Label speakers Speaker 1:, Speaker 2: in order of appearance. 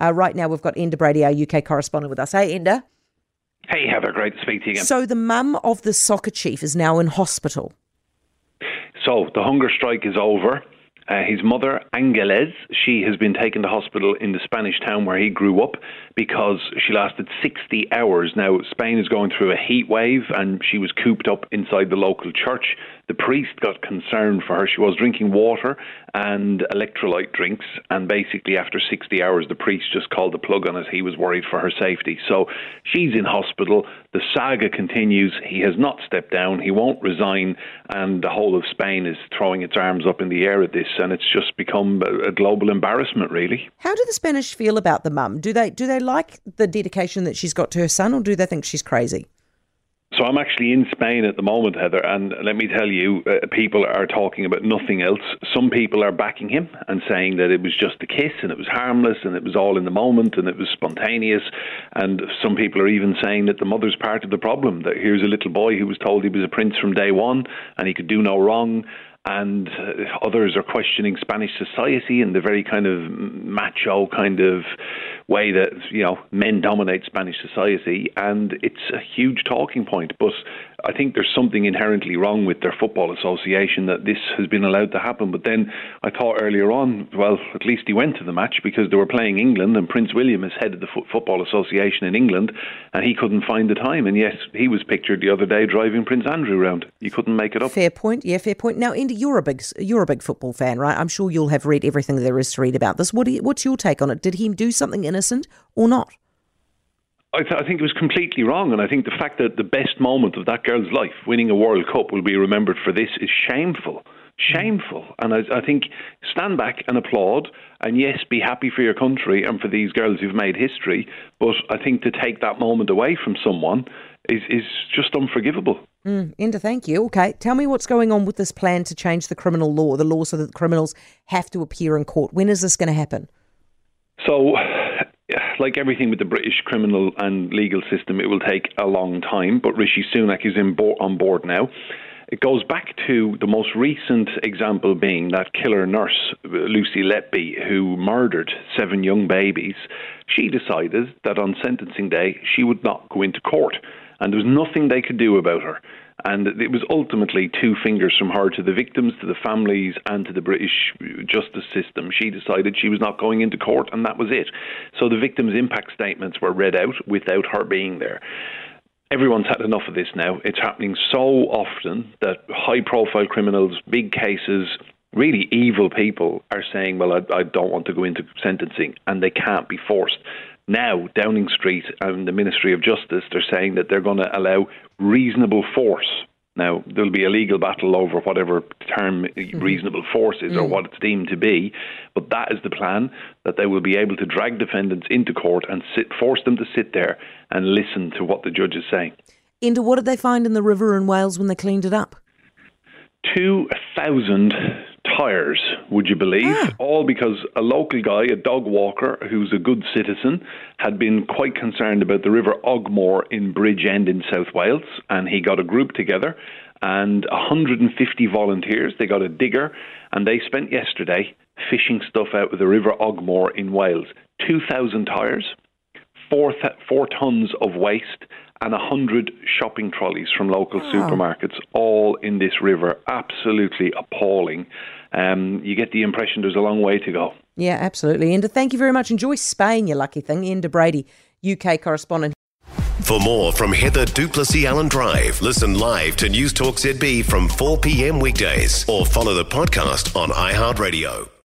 Speaker 1: Uh, right now, we've got Enda Brady, our UK correspondent, with us. Hey, Enda.
Speaker 2: Hey, Heather, great to speak to you again.
Speaker 1: So, the mum of the soccer chief is now in hospital.
Speaker 2: So, the hunger strike is over. Uh, his mother, Angeles, she has been taken to hospital in the Spanish town where he grew up because she lasted 60 hours. Now, Spain is going through a heat wave and she was cooped up inside the local church. The priest got concerned for her. She was drinking water and electrolyte drinks, and basically, after 60 hours, the priest just called the plug on it. He was worried for her safety. So she's in hospital. The saga continues. He has not stepped down. He won't resign, and the whole of Spain is throwing its arms up in the air at this, and it's just become a global embarrassment, really.
Speaker 1: How do the Spanish feel about the mum? Do they do they like the dedication that she's got to her son, or do they think she's crazy?
Speaker 2: So I'm actually in Spain at the moment, Heather, and let me tell you, uh, people are talking about nothing else. Some people are backing him and saying that it was just a kiss and it was harmless and it was all in the moment and it was spontaneous. And some people are even saying that the mother's part of the problem. That here's a little boy who was told he was a prince from day one and he could do no wrong and uh, others are questioning Spanish society and the very kind of macho kind of way that you know men dominate Spanish society, and it's a huge talking point. But I think there's something inherently wrong with their football association that this has been allowed to happen. But then I thought earlier on, well, at least he went to the match because they were playing England, and Prince William is head of the football association in England, and he couldn't find the time. And yes, he was pictured the other day driving Prince Andrew around. You couldn't make it up.
Speaker 1: Fair point. Yeah, fair point. Now, Indy, you're a big you're a big football fan, right? I'm sure you'll have read everything there is to read about this. What you, what's your take on it? Did he do something innocent or not?
Speaker 2: I, th- I, think it was completely wrong, and I think the fact that the best moment of that girl's life, winning a World Cup, will be remembered for this is shameful. Shameful. And I, I think stand back and applaud, and yes, be happy for your country and for these girls who've made history. But I think to take that moment away from someone is, is just unforgivable.
Speaker 1: Mm, Enda, thank you. Okay, tell me what's going on with this plan to change the criminal law, the law so that criminals have to appear in court. When is this going to happen?
Speaker 2: So, like everything with the British criminal and legal system, it will take a long time. But Rishi Sunak is bo- on board now. It goes back to the most recent example being that killer nurse, Lucy Letby, who murdered seven young babies. She decided that on sentencing day she would not go into court, and there was nothing they could do about her. And it was ultimately two fingers from her to the victims, to the families, and to the British justice system. She decided she was not going into court, and that was it. So the victims' impact statements were read out without her being there everyone's had enough of this now. It's happening so often that high profile criminals, big cases, really evil people are saying, well, I, I, don't want to go into sentencing, and they can't be forced. Now, Downing Street and the Ministry of Justice, they're saying that they're going to allow reasonable force. Now, there'll be a legal battle over whatever term mm-hmm. reasonable force is mm. or what it's deemed to be, but that is the plan that they will be able to drag defendants into court and sit, force them to sit there and listen to what the judge is saying.
Speaker 1: Into what did they find in the river in Wales when they cleaned it up?
Speaker 2: 2,000 tyres, would you believe? Ah. All because a local guy, a dog walker who's a good citizen, had been quite concerned about the River Ogmore in Bridgend in South Wales, and he got a group together and 150 volunteers. They got a digger, and they spent yesterday fishing stuff out of the River Ogmore in Wales. 2,000 tyres, four, th- four tons of waste, and 100 shopping trolleys from local wow. supermarkets, all in this river. Absolutely appalling. Um, you get the impression there's a long way to go.
Speaker 1: Yeah, absolutely. Enda, thank you very much. Enjoy Spain, you lucky thing. Enda Brady, UK correspondent.
Speaker 3: For more from Heather du Plessis-Allen Drive, listen live to News Talk ZB from 4 p.m. weekdays or follow the podcast on iHeartRadio.